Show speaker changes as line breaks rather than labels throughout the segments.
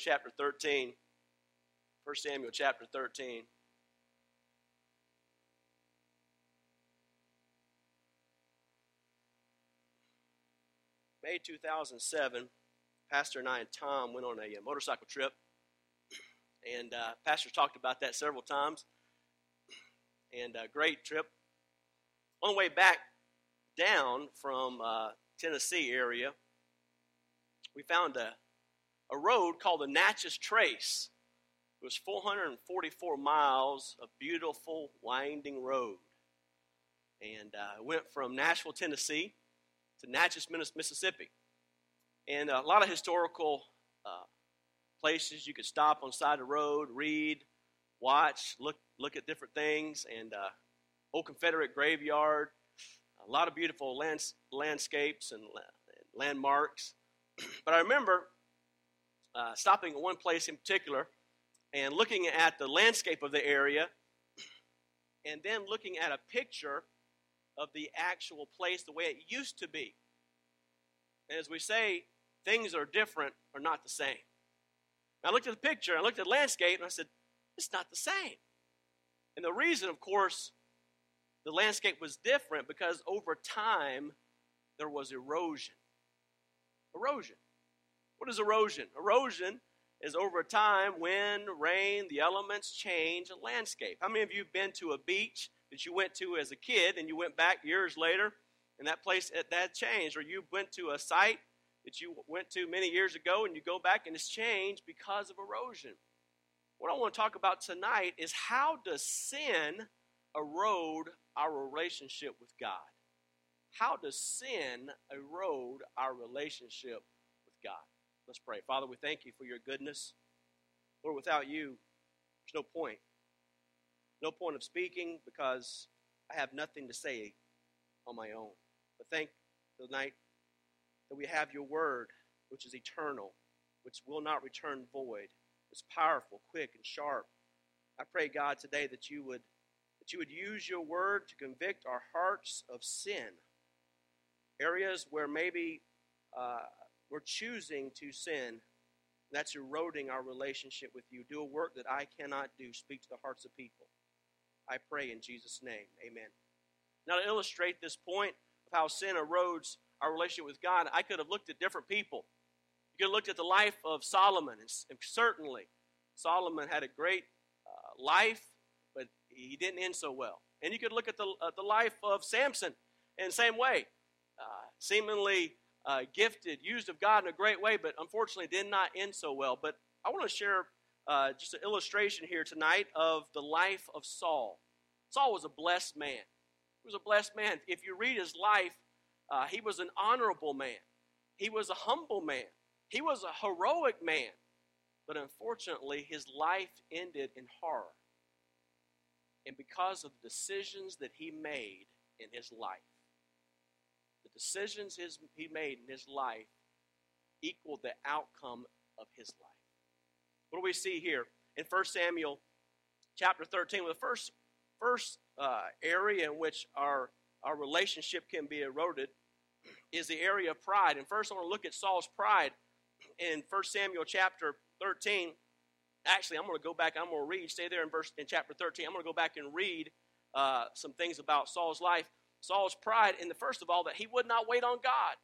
chapter 13. 1 Samuel chapter 13. May 2007, Pastor and I and Tom went on a, uh, motorcycle trip. And uh, Pastor talked about that several times. And a great trip. On the way back down from uh, Tennessee area, we found a, a road called the Natchez Trace. It was 444 miles of beautiful, winding road. And uh, went from Nashville, Tennessee to Natchez, Mississippi. And a lot of historical uh, places you could stop on side of the road, read, watch, look, look at different things. And uh, old Confederate graveyard, a lot of beautiful lands, landscapes and la- landmarks. but I remember uh, stopping at one place in particular and looking at the landscape of the area and then looking at a picture of the actual place the way it used to be. And as we say, things are different or not the same. I looked at the picture, I looked at the landscape, and I said, it's not the same. And the reason, of course, the landscape was different because over time there was erosion. Erosion. What is erosion? Erosion is over time, wind, rain, the elements change a landscape. How many of you have been to a beach that you went to as a kid and you went back years later and that place that changed? Or you went to a site that you went to many years ago and you go back and it's changed because of erosion. What I want to talk about tonight is how does sin erode our relationship with God? How does sin erode our relationship with God? Let's pray. Father, we thank you for your goodness. Lord, without you, there's no point. No point of speaking because I have nothing to say on my own. But thank tonight that we have your word, which is eternal, which will not return void. It's powerful, quick, and sharp. I pray, God, today that you would that you would use your word to convict our hearts of sin. Areas where maybe uh, we're choosing to sin, that's eroding our relationship with you. Do a work that I cannot do. Speak to the hearts of people. I pray in Jesus' name. Amen. Now, to illustrate this point of how sin erodes our relationship with God, I could have looked at different people. You could have looked at the life of Solomon, and certainly Solomon had a great uh, life, but he didn't end so well. And you could look at the, uh, the life of Samson in the same way. Uh, seemingly uh, gifted, used of God in a great way, but unfortunately did not end so well. But I want to share uh, just an illustration here tonight of the life of Saul. Saul was a blessed man. He was a blessed man. If you read his life, uh, he was an honorable man. He was a humble man. He was a heroic man. But unfortunately, his life ended in horror. And because of the decisions that he made in his life, the decisions his, he made in his life equaled the outcome of his life. What do we see here in 1 Samuel chapter 13? Well, the first, first uh, area in which our, our relationship can be eroded is the area of pride. And first, I want to look at Saul's pride in 1 Samuel chapter 13. Actually, I'm going to go back. I'm going to read. Stay there in verse in chapter 13. I'm going to go back and read uh, some things about Saul's life. Saul's pride in the first of all that he would not wait on God.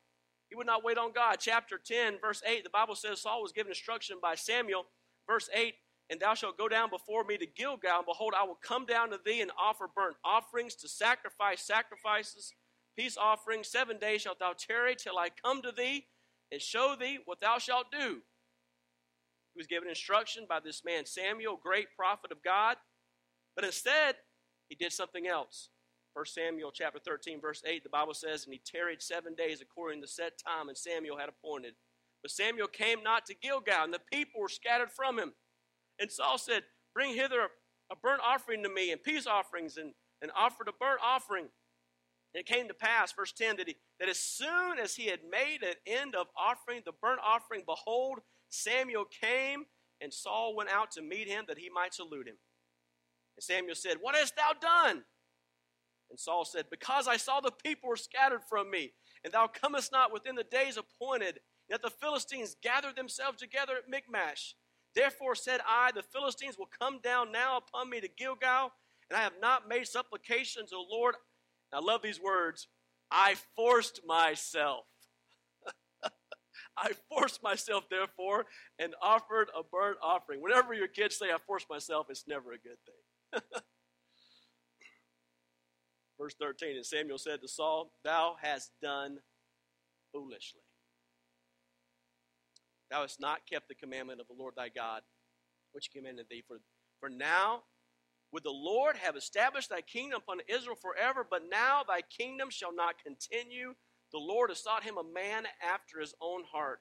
He would not wait on God. Chapter 10, verse 8, the Bible says Saul was given instruction by Samuel. Verse 8, and thou shalt go down before me to Gilgal, and behold, I will come down to thee and offer burnt offerings to sacrifice sacrifices peace offerings. Seven days shalt thou tarry till I come to thee and show thee what thou shalt do. He was given instruction by this man Samuel, great prophet of God. But instead, he did something else. 1 Samuel chapter 13, verse 8, the Bible says, And he tarried seven days according to the set time, and Samuel had appointed. But Samuel came not to Gilgal, and the people were scattered from him. And Saul said, Bring hither a burnt offering to me, and peace offerings, and, and offered a burnt offering. And it came to pass, verse 10, that, he, that as soon as he had made an end of offering the burnt offering, behold, Samuel came, and Saul went out to meet him that he might salute him. And Samuel said, What hast thou done? And Saul said, Because I saw the people were scattered from me, and thou comest not within the days appointed, that the Philistines gathered themselves together at Michmash. Therefore said I, The Philistines will come down now upon me to Gilgal, and I have not made supplications, the Lord. I love these words. I forced myself. I forced myself, therefore, and offered a burnt offering. Whenever your kids say, I forced myself, it's never a good thing. Verse 13, and Samuel said to Saul, Thou hast done foolishly. Thou hast not kept the commandment of the Lord thy God, which commanded thee. For, for now would the Lord have established thy kingdom upon Israel forever, but now thy kingdom shall not continue. The Lord has sought him a man after his own heart.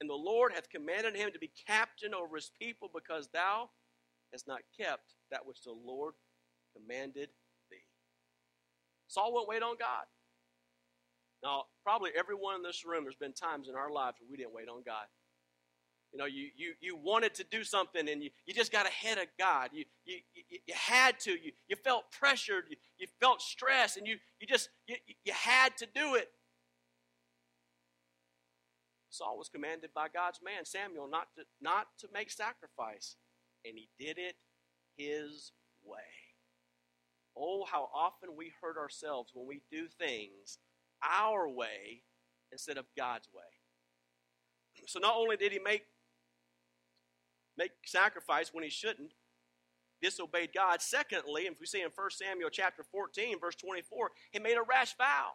And the Lord hath commanded him to be captain over his people, because thou hast not kept that which the Lord commanded Saul won't wait on God. Now, probably everyone in this room, there's been times in our lives where we didn't wait on God. You know, you, you, you wanted to do something and you, you just got ahead of God. You, you, you, you had to. You, you felt pressured. You, you felt stress and you, you just, you, you had to do it. Saul was commanded by God's man, Samuel, not to, not to make sacrifice. And he did it his way. Oh, how often we hurt ourselves when we do things our way instead of God's way. So not only did he make make sacrifice when he shouldn't, disobeyed God. Secondly, if we see in 1 Samuel chapter 14, verse 24, he made a rash vow.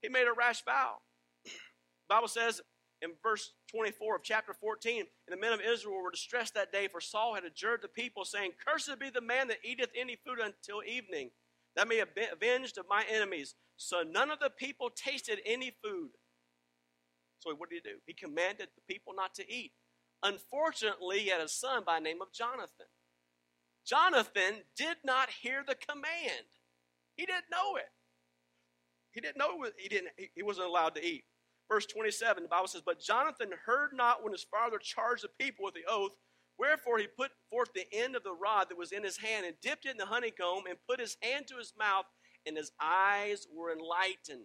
He made a rash vow. The Bible says in verse 24 of chapter 14, and the men of Israel were distressed that day, for Saul had adjured the people, saying, Cursed be the man that eateth any food until evening, that may be avenged of my enemies. So none of the people tasted any food. So what did he do? He commanded the people not to eat. Unfortunately, he had a son by name of Jonathan. Jonathan did not hear the command. He didn't know it. He didn't know he didn't he wasn't allowed to eat. Verse 27, the Bible says, But Jonathan heard not when his father charged the people with the oath. Wherefore he put forth the end of the rod that was in his hand and dipped it in the honeycomb and put his hand to his mouth, and his eyes were enlightened.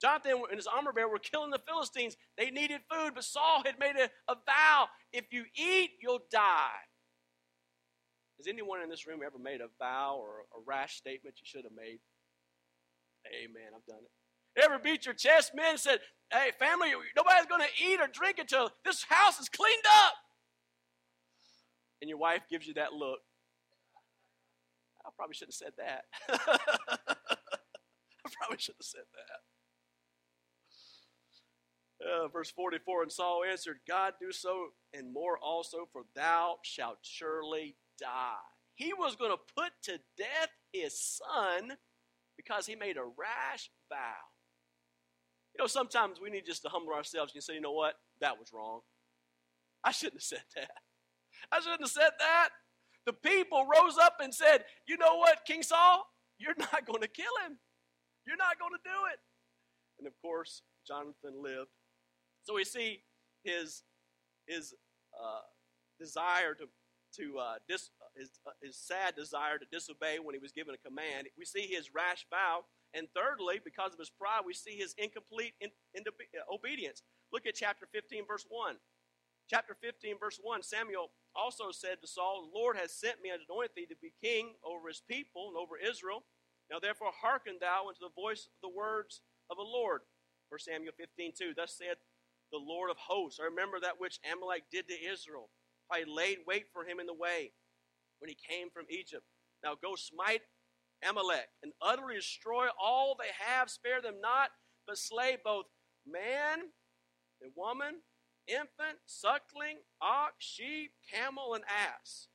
Jonathan and his armor bearer were killing the Philistines. They needed food, but Saul had made a, a vow if you eat, you'll die. Has anyone in this room ever made a vow or a rash statement you should have made? Amen. I've done it. Ever beat your chest, men, and said, Hey, family, nobody's going to eat or drink until this house is cleaned up. And your wife gives you that look. I probably shouldn't have said that. I probably shouldn't have said that. Uh, verse 44 And Saul answered, God do so and more also, for thou shalt surely die. He was going to put to death his son because he made a rash vow. You know, sometimes we need just to humble ourselves and say, you know what? That was wrong. I shouldn't have said that. I shouldn't have said that. The people rose up and said, you know what, King Saul? You're not going to kill him. You're not going to do it. And of course, Jonathan lived. So we see his, his uh, desire to, to uh, dis, uh, his, uh, his sad desire to disobey when he was given a command. We see his rash vow and thirdly, because of his pride, we see his incomplete in, in, obedience. Look at chapter 15, verse 1. Chapter 15, verse 1 Samuel also said to Saul, The Lord has sent me and anointed thee to be king over his people and over Israel. Now therefore hearken thou unto the voice of the words of the Lord. 1 Samuel 15, 2. Thus said the Lord of hosts. I remember that which Amalek did to Israel. I laid wait for him in the way when he came from Egypt. Now go smite Amalek, and utterly destroy all they have, spare them not, but slay both man and woman, infant, suckling, ox, sheep, camel, and ass.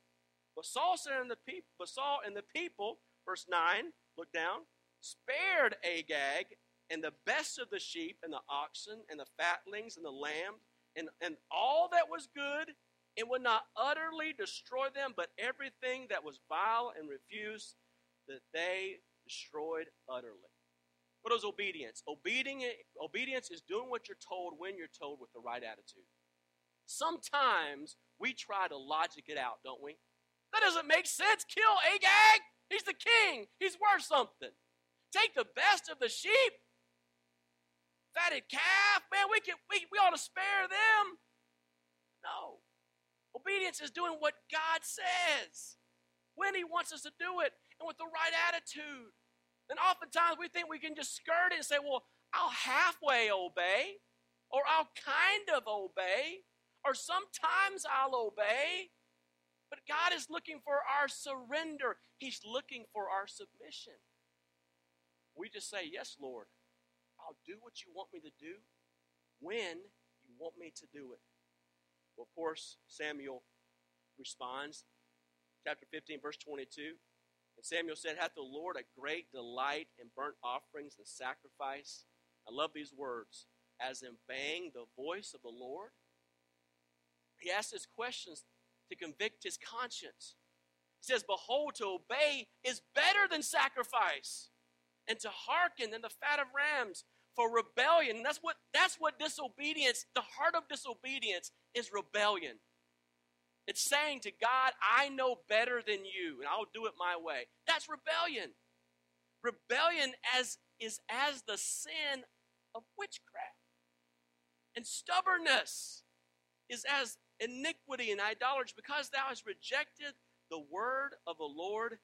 But Saul said and the people, but Saul and the people, verse 9, look down, spared Agag and the best of the sheep and the oxen and the fatlings and the lambs and, and all that was good and would not utterly destroy them, but everything that was vile and refuse that they destroyed utterly. What is obedience? Obedience is doing what you're told when you're told with the right attitude. Sometimes we try to logic it out, don't we? That doesn't make sense. Kill Agag. He's the king. He's worth something. Take the best of the sheep. Fatted calf, man, we can we, we ought to spare them. No. Obedience is doing what God says when He wants us to do it and with the right attitude. And oftentimes we think we can just skirt it and say, well, I'll halfway obey, or I'll kind of obey, or sometimes I'll obey. But God is looking for our surrender, He's looking for our submission. We just say, Yes, Lord, I'll do what you want me to do when you want me to do it. Well, of course, Samuel responds, chapter 15, verse 22. And Samuel said, Hath the Lord a great delight in burnt offerings and sacrifice? I love these words. As in obeying the voice of the Lord? He asks his questions to convict his conscience. He says, Behold, to obey is better than sacrifice, and to hearken than the fat of rams for rebellion. And That's what that's what disobedience, the heart of disobedience is rebellion. It's saying to God, I know better than you, and I'll do it my way. That's rebellion. Rebellion as is as the sin of witchcraft. And stubbornness is as iniquity and idolatry, because thou hast rejected the word of the Lord,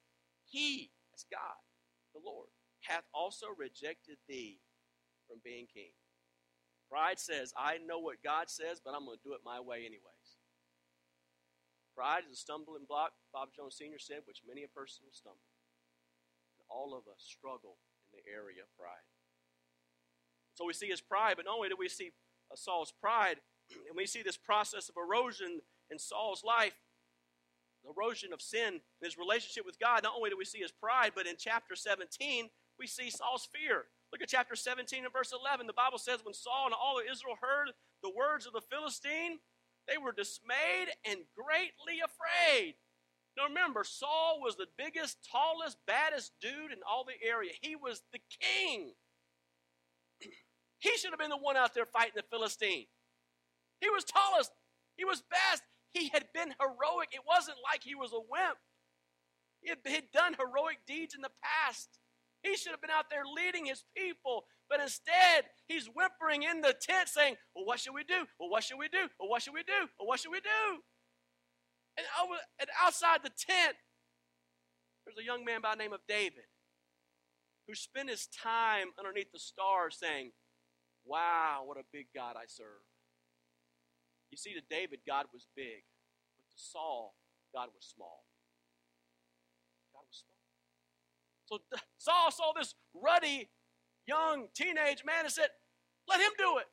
he, as God, the Lord, hath also rejected thee from being king. Pride says, I know what God says, but I'm going to do it my way anyways. Pride is a stumbling block, Bob Jones Sr. said, which many a person will stumble. And all of us struggle in the area of pride. So we see his pride, but not only do we see uh, Saul's pride, and we see this process of erosion in Saul's life, the erosion of sin, in his relationship with God. Not only do we see his pride, but in chapter 17, we see Saul's fear. Look at chapter 17 and verse 11. The Bible says, When Saul and all of Israel heard the words of the Philistine, they were dismayed and greatly afraid. Now remember, Saul was the biggest, tallest, baddest dude in all the area. He was the king. he should have been the one out there fighting the Philistine. He was tallest. He was best. He had been heroic. It wasn't like he was a wimp. He had, done heroic deeds in the past. He should have been out there leading his people, but instead he's whimpering in the tent saying, Well, what should we do? Well, what should we do? Well, what should we do? Well, what should we do? And, over, and outside the tent, there's a young man by the name of David who spent his time underneath the stars saying, Wow, what a big God I serve. You see, to David, God was big, but to Saul, God was small. God was small. So Saul saw this ruddy, young teenage man and said, Let him do it.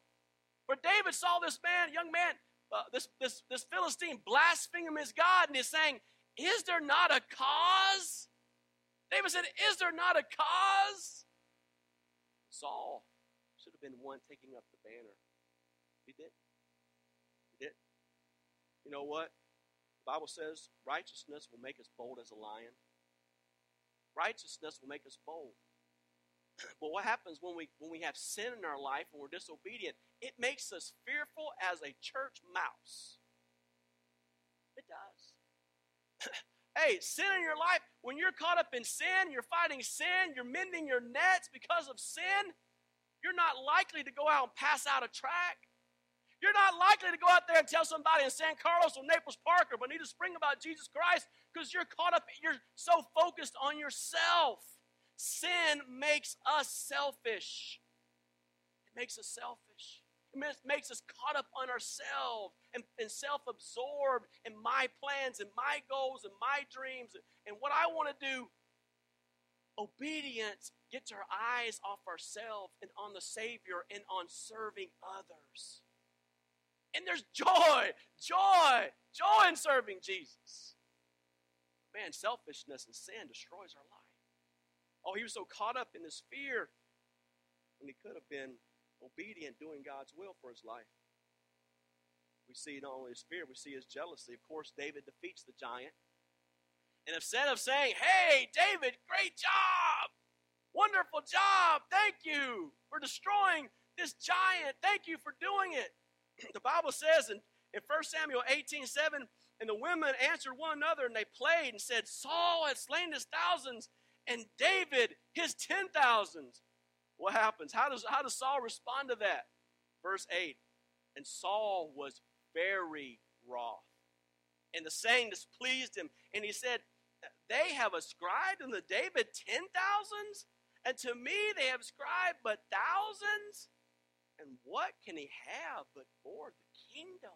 For David saw this man, young man, uh, this, this, this Philistine blaspheming his God, and he's saying, Is there not a cause? David said, Is there not a cause? Saul should have been one taking up the banner. He did. He did. You know what? The Bible says righteousness will make us bold as a lion. Righteousness will make us bold. But what happens when we when we have sin in our life and we're disobedient? It makes us fearful as a church mouse. It does. hey, sin in your life, when you're caught up in sin, you're fighting sin, you're mending your nets because of sin, you're not likely to go out and pass out a track. You're not likely to go out there and tell somebody in San Carlos or Naples Park or Bonita Spring about Jesus Christ because you're caught up, you're so focused on yourself. Sin makes us selfish. It makes us selfish. It makes us caught up on ourselves and, and self absorbed in my plans and my goals and my dreams and and what I want to do Obedience gets our eyes off ourselves and on the Savior and on serving others. And there's joy, joy, joy in serving Jesus. Man, selfishness and sin destroys our life. Oh, he was so caught up in this fear when he could have been obedient, doing God's will for his life. We see not only his fear, we see his jealousy. Of course, David defeats the giant. And instead of saying, Hey, David, great job! Wonderful job! Thank you for destroying this giant. Thank you for doing it. the Bible says in, in 1 Samuel 18 7, and the women answered one another and they played and said, Saul has slain his thousands and David his ten thousands. What happens? How does, how does Saul respond to that? Verse 8 And Saul was very wroth. And the saying displeased him. And he said, They have ascribed unto David ten thousands, and to me they have ascribed but thousands. And what can he have but for the kingdom?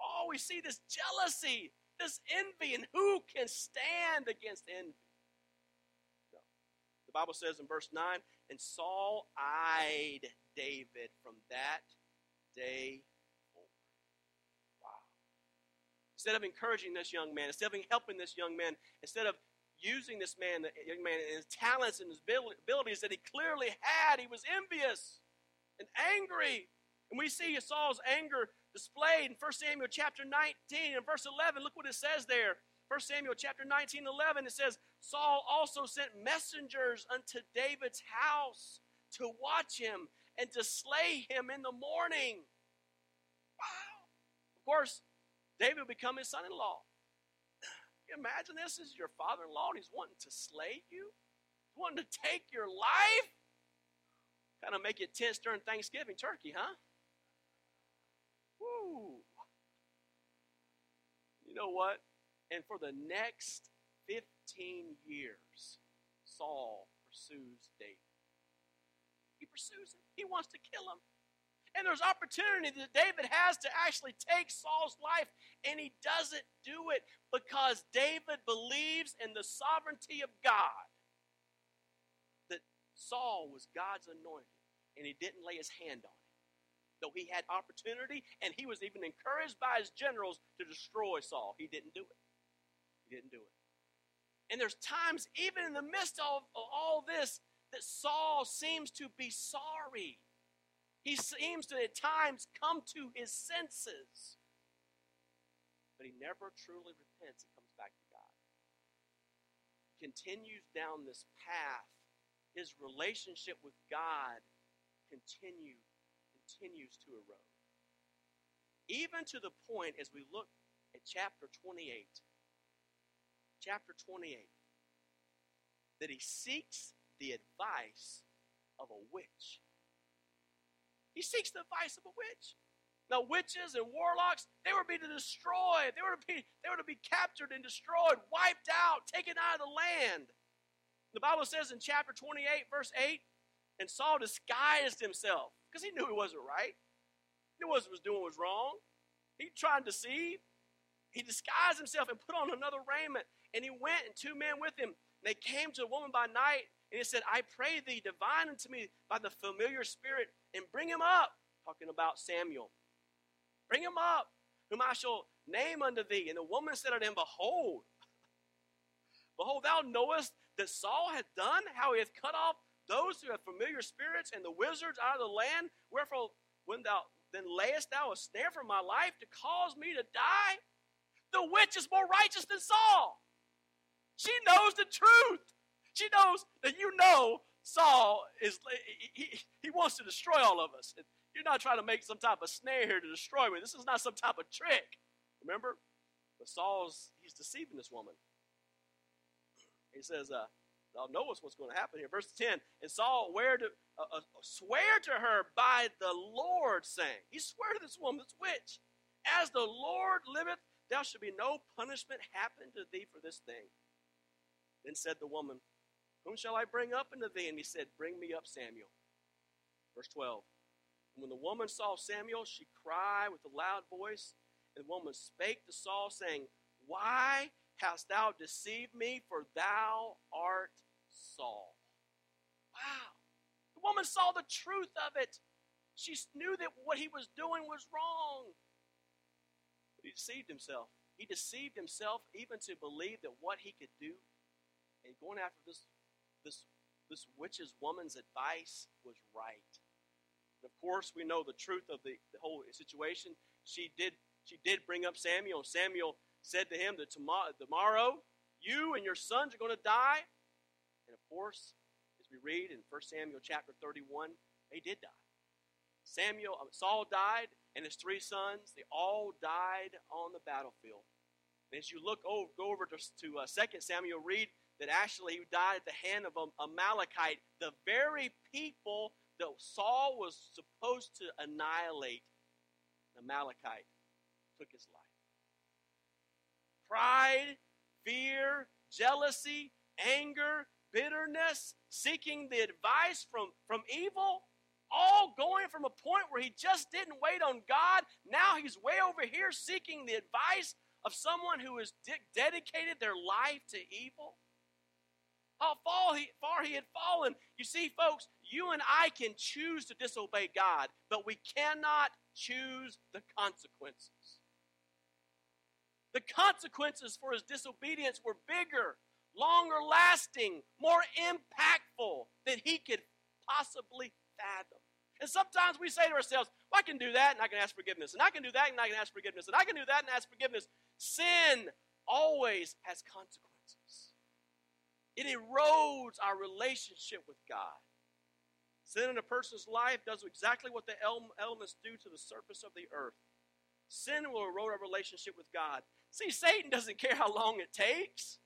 Oh, we see this jealousy, this envy, and who can stand against envy? No. The Bible says in verse 9, and Saul eyed David from that day forward. Wow. Instead of encouraging this young man, instead of helping this young man, instead of using this man, the young man, and his talents and his abilities that he clearly had, he was envious and angry. And we see Saul's anger displayed in 1 Samuel chapter 19 and verse 11. Look what it says there. 1 Samuel chapter 19, 11, it says, Saul also sent messengers unto David's house to watch him and to slay him in the morning. Wow. Of course, David will become his son in law. Imagine this is your father in law and he's wanting to slay you? He's wanting to take your life? Kind of make it tense during Thanksgiving turkey, huh? Woo. You know what? And for the next 15 years, Saul pursues David. He pursues him. He wants to kill him. And there's opportunity that David has to actually take Saul's life, and he doesn't do it because David believes in the sovereignty of God. That Saul was God's anointed, and he didn't lay his hand on him. Though he had opportunity, and he was even encouraged by his generals to destroy Saul, he didn't do it. He didn't do it. And there's times, even in the midst of, all this, that Saul seems to be sorry. He seems to, at times, come to his senses. But he never truly repents and comes back to God. He continues down this path his relationship with God continue, continues to erode. Even to the point as we look at chapter 28, chapter 28, that he seeks the advice of a witch. He seeks the advice of a witch. Now, witches and warlocks, they were to be destroyed. They were to be, they were to be captured and destroyed, wiped out, taken out of the land. The Bible says in chapter 28, verse 8, and Saul disguised himself because he knew he wasn't right. He knew what he was doing was wrong. He tried to deceive. He disguised himself and put on another raiment. And he went, and two men with him. They came to a woman by night, and he said, I pray thee, divine unto me by the familiar spirit, and bring him up. Talking about Samuel. Bring him up, whom I shall name unto thee. And the woman said unto him, Behold, behold, thou knowest that Saul hath done, how he hath cut off those who have familiar spirits and the wizards out of the land. Wherefore, when thou then layest thou a snare for my life to cause me to die? The witch is more righteous than Saul. She knows the truth. She knows that you know Saul is he, he wants to destroy all of us. You're not trying to make some type of snare here to destroy me. This is not some type of trick. Remember? But Saul's he's deceiving this woman. He says, uh, thou knowest what's going to happen here. Verse 10, and Saul where to, uh, uh, swear to her by the Lord, saying, he swore to this woman, this witch, as the Lord liveth, there shall be no punishment happen to thee for this thing. Then said the woman, Whom shall I bring up unto thee? And he said, Bring me up Samuel. Verse 12. And when the woman saw Samuel, she cried with a loud voice. And the woman spake to Saul, saying, Why hast thou deceived me? For thou art Saul. Wow. The woman saw the truth of it. She knew that what he was doing was wrong. But he deceived himself. He deceived himself even to believe that what he could do and going after this, this, this witch's woman's advice was right. And of course, we know the truth of the, the whole situation. She did, she did bring up Samuel. Samuel said to him that tomorrow, tomorrow you and your sons are going to die. Course, as we read in 1 Samuel chapter 31, they did die. Samuel, uh, Saul died, and his three sons, they all died on the battlefield. And as you look over, go over to, to uh, 2 Samuel, read that actually he died at the hand of a Amalekite, the very people that Saul was supposed to annihilate. The Amalekite took his life. Pride, fear, jealousy, anger, bitterness, seeking the advice from, from evil, all going from a point where he just didn't wait on God. Now he's way over here seeking the advice of someone who has de- dedicated their life to evil. How far he, far he had fallen. You see, folks, you and I can choose to disobey God, but we cannot choose the consequences. The consequences for his disobedience were bigger, longer lasting, more impactful than he could possibly fathom. And sometimes we say to ourselves, well, I can do that and I can ask forgiveness, and I can do that and I can ask forgiveness, and I can do that and ask forgiveness. Sin always has consequences, it erodes our relationship with God. Sin in a person's life does exactly what the elements do to the surface of the earth. Sin will erode our relationship with God. See, Satan doesn't care how long it takes.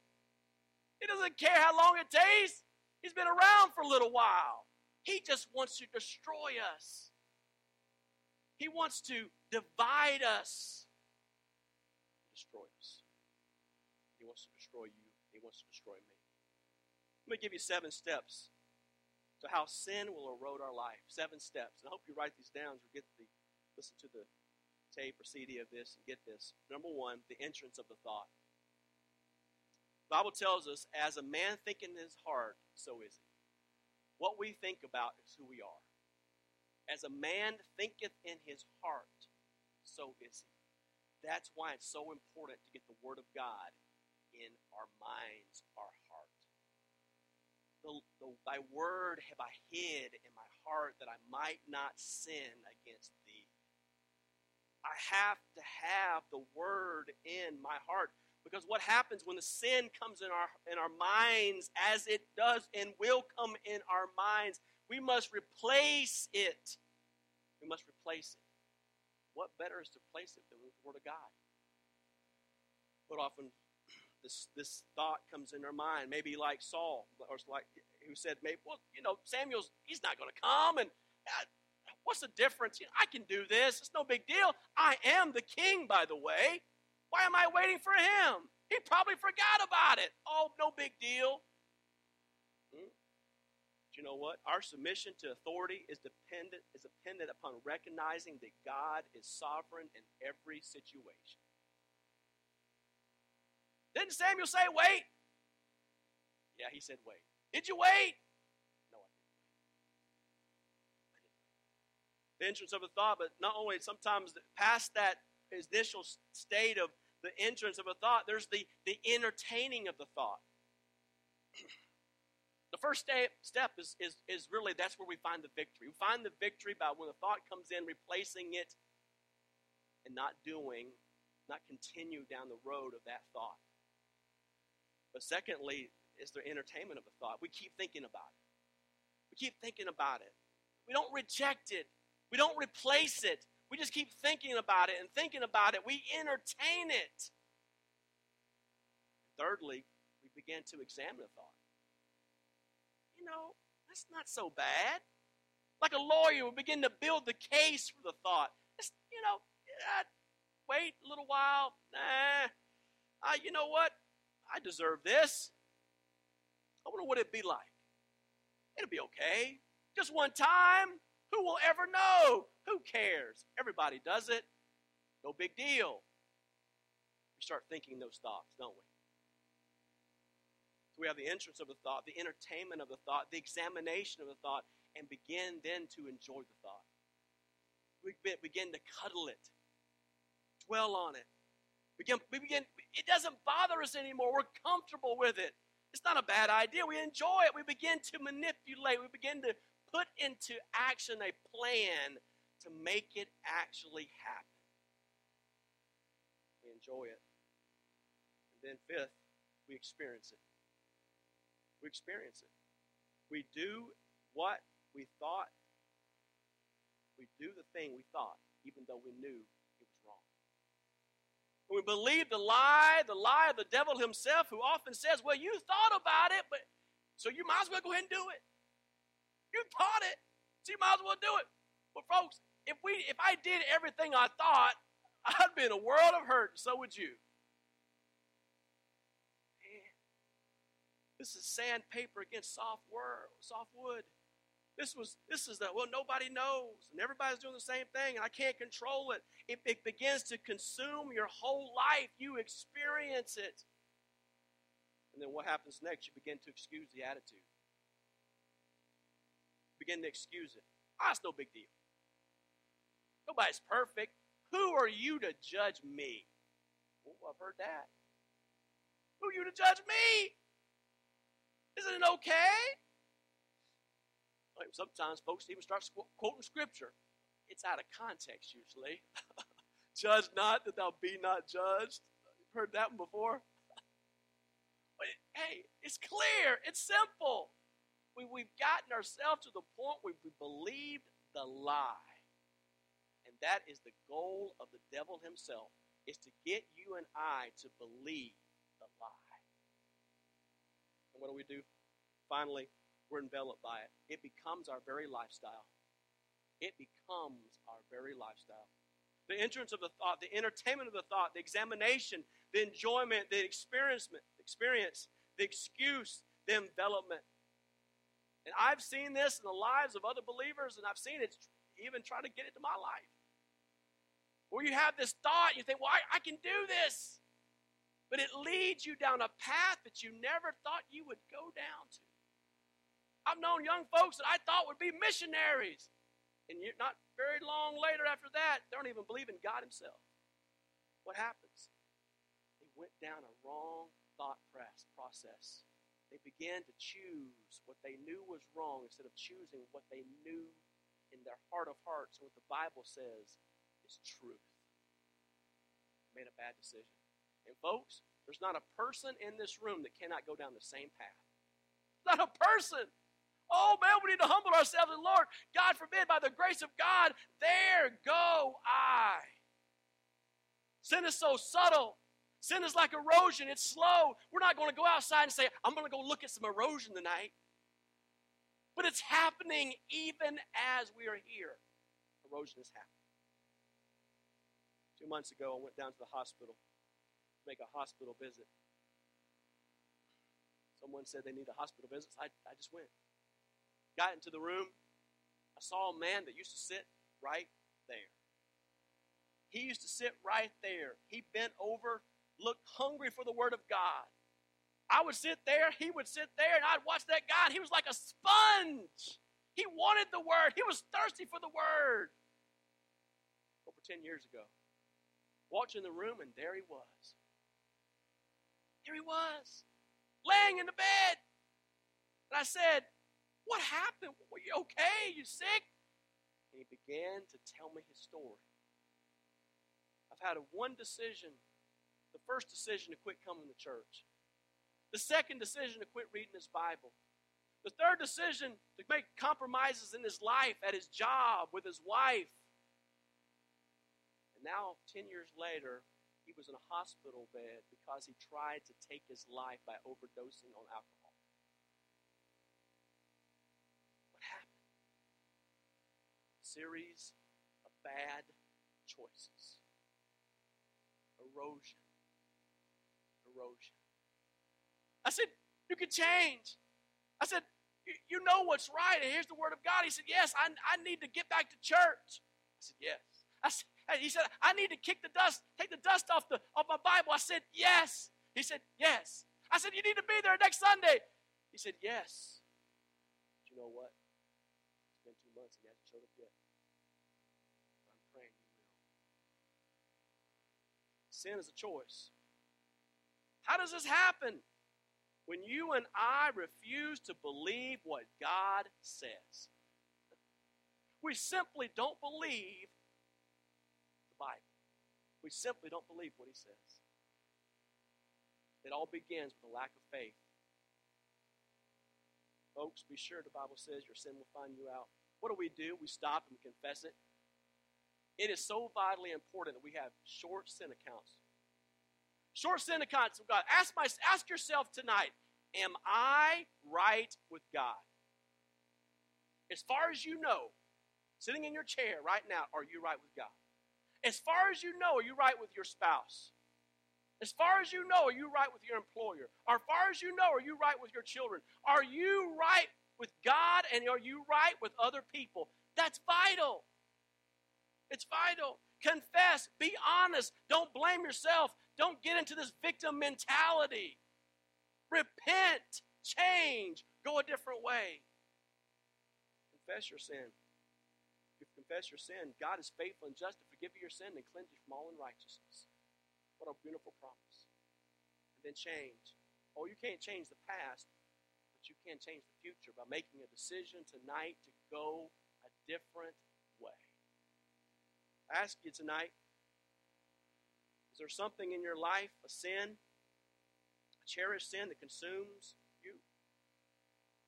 He doesn't care how long it takes. He's been around for a little while. He just wants to destroy us. He wants to divide us, destroy us. He wants to destroy you. He wants to destroy me. Let me give you seven steps to how sin will erode our life. Seven steps. And I hope you write these down or get the listen to the tape or CD of this and get this. Number one, the entrance of the thought. Bible tells us, as a man thinketh in his heart, so is he. What we think about is who we are. As a man thinketh in his heart, so is he. That's why it's so important to get the Word of God in our minds, our heart. The, the, thy word have I hid in my heart that I might not sin against thee. I have to have the word in my heart. Because what happens when the sin comes in our in our minds, as it does and will come in our minds, we must replace it. We must replace it. What better is to replace it than with the Word of God? But often this this thought comes in our mind, maybe like Saul, or like who said, maybe, well, you know, Samuel's he's not going to come, and uh, what's the difference? You know, I can do this. It's no big deal. I am the king, by the way. Why am I waiting for him? He probably forgot about it. Oh, no big deal. Hmm? But you know what? Our submission to authority is dependent is dependent upon recognizing that God is sovereign in every situation. Didn't Samuel say wait? Yeah, he said wait. Did you wait? No, I didn't wait. The entrance of a thought, but not only sometimes past that initial state of the entrance of a thought, there's the, the entertaining of the thought. the first step, step is, is, is really that's where we find the victory. We find the victory by when the thought comes in, replacing it and not doing, not continue down the road of that thought. But secondly, is the entertainment of the thought. We keep thinking about it. We keep thinking about it. We don't reject it. We don't replace it. We just keep thinking about it and thinking about it. We entertain it. Thirdly, we begin to examine the thought. You know, that's not so bad. Like a lawyer, would begin to build the case for the thought. It's, you know, uh, wait a little while. Nah. Uh, you know what? I deserve this. I wonder what it'd be like. It'll be okay. Just one time. Who will ever know? Who cares? Everybody does it. No big deal. We start thinking those thoughts, don't we? So We have the entrance of the thought, the entertainment of the thought, the examination of the thought, and begin then to enjoy the thought. We begin to cuddle it, dwell on it. Begin, we begin, it doesn't bother us anymore. We're comfortable with it. It's not a bad idea. We enjoy it. We begin to manipulate. We begin to put into action a plan to make it actually happen. We enjoy it. And then, fifth, we experience it. We experience it. We do what we thought. We do the thing we thought, even though we knew it was wrong. we believe the lie, the lie of the devil himself, who often says, Well, you thought about it, but so you might as well go ahead and do it. You thought it, so you might as well do it. But folks, if we if I did everything I thought, I'd be in a world of hurt, and so would you. Man, This is sandpaper against soft, soft wood. This was this is the well nobody knows and everybody's doing the same thing and I can't control it. It, it begins to consume your whole life. You experience it. And then what happens next? You begin to excuse the attitude. Begin to excuse it. Ah, it's no big deal. Nobody's perfect. Who are you to judge me? Oh, I've heard that. Who are you to judge me? Isn't it okay? Like sometimes folks even start quoting scripture. It's out of context usually. Judge not that thou be not judged. You've heard that one before? but hey, it's clear. It's simple. We, we've gotten ourselves to the point where we believed the lie. And that is the goal of the devil himself, is to get you and I to believe the lie. And what do we do? Finally, we're enveloped by it. It becomes our very lifestyle. It becomes our very lifestyle. The entrance of the thought, the entertainment of the thought, the examination, the enjoyment, the experience, experience, the excuse, the envelopment. And I've seen this in the lives of other believers, and I've seen it even try to get it to my life. Where you have this thought, you think, well, I, I can do this but it leads you down a path that you never thought you would go down to. I've known young folks that I thought would be missionaries. And not very long later after that, they don't even believe in God Himself. What happens? They went down a wrong thought process. They began to choose what they knew was wrong instead of choosing what they knew in their heart of hearts and what the Bible says is truth. Made a bad decision. And folks, there's not a person in this room that cannot go down the same path. Not a person. Oh man, we need to humble ourselves in Lord. God forbid, by the grace of God, there go I. Sin is so subtle. Sin is like erosion. It's slow. We're not going to go outside and say, I'm going to go look at some erosion tonight. But it's happening even as we are here. Erosion is happening. Two months ago, I went down to the hospital to make a hospital visit. Someone said they need a hospital visit. So I, I just went. Got into the room. I saw a man that used to sit right there. He used to sit right there. He bent over, looked hungry for the Word of God. I would sit there, he would sit there, and I'd watch that guy, and he was like a sponge. He wanted the Word, he was thirsty for the Word. Over 10 years ago, watching the room, and there he was. Here he was, laying in the bed. And I said, What happened? Were you okay? You sick? And he began to tell me his story. I've had a one decision. The first decision to quit coming to church. The second decision to quit reading his Bible. The third decision to make compromises in his life, at his job, with his wife. And now, 10 years later, he was in a hospital bed because he tried to take his life by overdosing on alcohol. What happened? Series of bad choices. Erosion. Erosion. I said, You can change. I said, You know what's right, and here's the word of God. He said, Yes, I, I need to get back to church. I said, Yes. I said, he said, I need to kick the dust, take the dust off, the, off my Bible. I said, Yes. He said, Yes. I said, You need to be there next Sunday. He said, Yes. But you know what? It's been two months and he hasn't showed up yet. I'm praying he will. Sin is a choice. How does this happen? When you and I refuse to believe what God says. We simply don't believe the Bible. We simply don't believe what He says. It all begins with a lack of faith. Folks, be sure the Bible says your sin will find you out. What do we do? We stop and confess it. It is so vitally important that we have short sin accounts. Short accounts with God. Ask, my, ask yourself tonight Am I right with God? As far as you know, sitting in your chair right now, are you right with God? As far as you know, are you right with your spouse? As far as you know, are you right with your employer? As far as you know, are you right with your children? Are you right with God and are you right with other people? That's vital. It's vital. Confess, be honest, don't blame yourself, don't get into this victim mentality. Repent, change, go a different way. Confess your sin. If you confess your sin, God is faithful and just to forgive you your sin and cleanse you from all unrighteousness. What a beautiful promise. And then change. Oh, you can't change the past, but you can change the future by making a decision tonight to go a different way. I ask you tonight is there something in your life, a sin, a cherished sin that consumes you?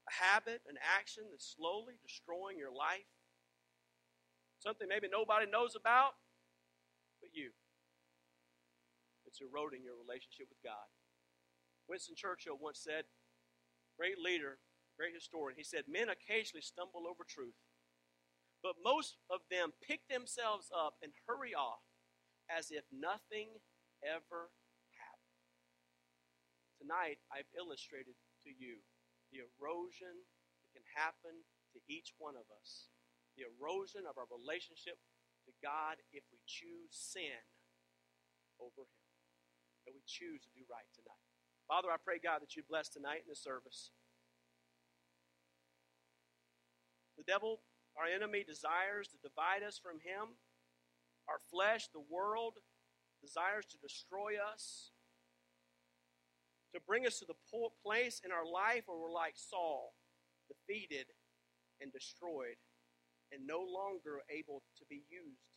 A habit, an action that's slowly destroying your life? Something maybe nobody knows about but you. It's eroding your relationship with God. Winston Churchill once said, great leader, great historian, he said, Men occasionally stumble over truth, but most of them pick themselves up and hurry off as if nothing ever happened. Tonight, I've illustrated to you the erosion that can happen to each one of us, the erosion of our relationship to God if we choose sin over Him that we choose to do right tonight. Father, I pray, God, that you bless tonight in the service. The devil, our enemy, desires to divide us from him. Our flesh, the world, desires to destroy us, to bring us to the place in our life where we're like Saul, defeated and destroyed, and no longer able to be used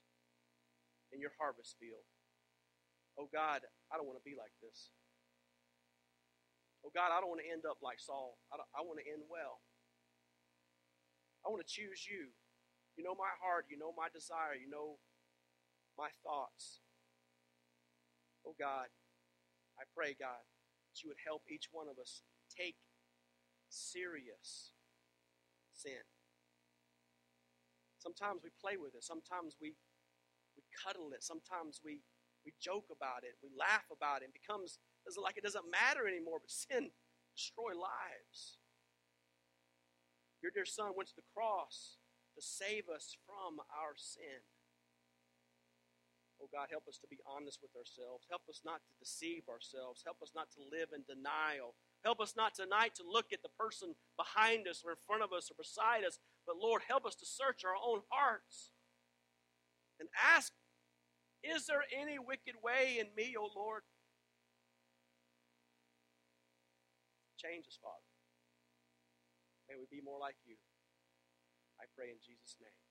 in your harvest field. Oh God, I don't want to be like this. Oh God, I don't want to end up like Saul. I, I want to end well. I want to choose you. You know my heart. You know my desire. You know my thoughts. Oh God, I pray, God, that you would help each one of us take serious sin. Sometimes we play with it. Sometimes we, we cuddle it. Sometimes we we joke about it, we laugh about it, it becomes doesn't like it doesn't matter anymore, but sin destroy lives. Your dear son went to the cross to save us from our sin. Oh God, help us to be honest with ourselves. Help us not to deceive ourselves. Help us not to live in denial. Help us not tonight to look at the person behind us or in front of us or beside us. But Lord, help us to search our own hearts and ask is there any wicked way in me, O Lord? Change us, Father. May we be more like you. I pray in Jesus' name.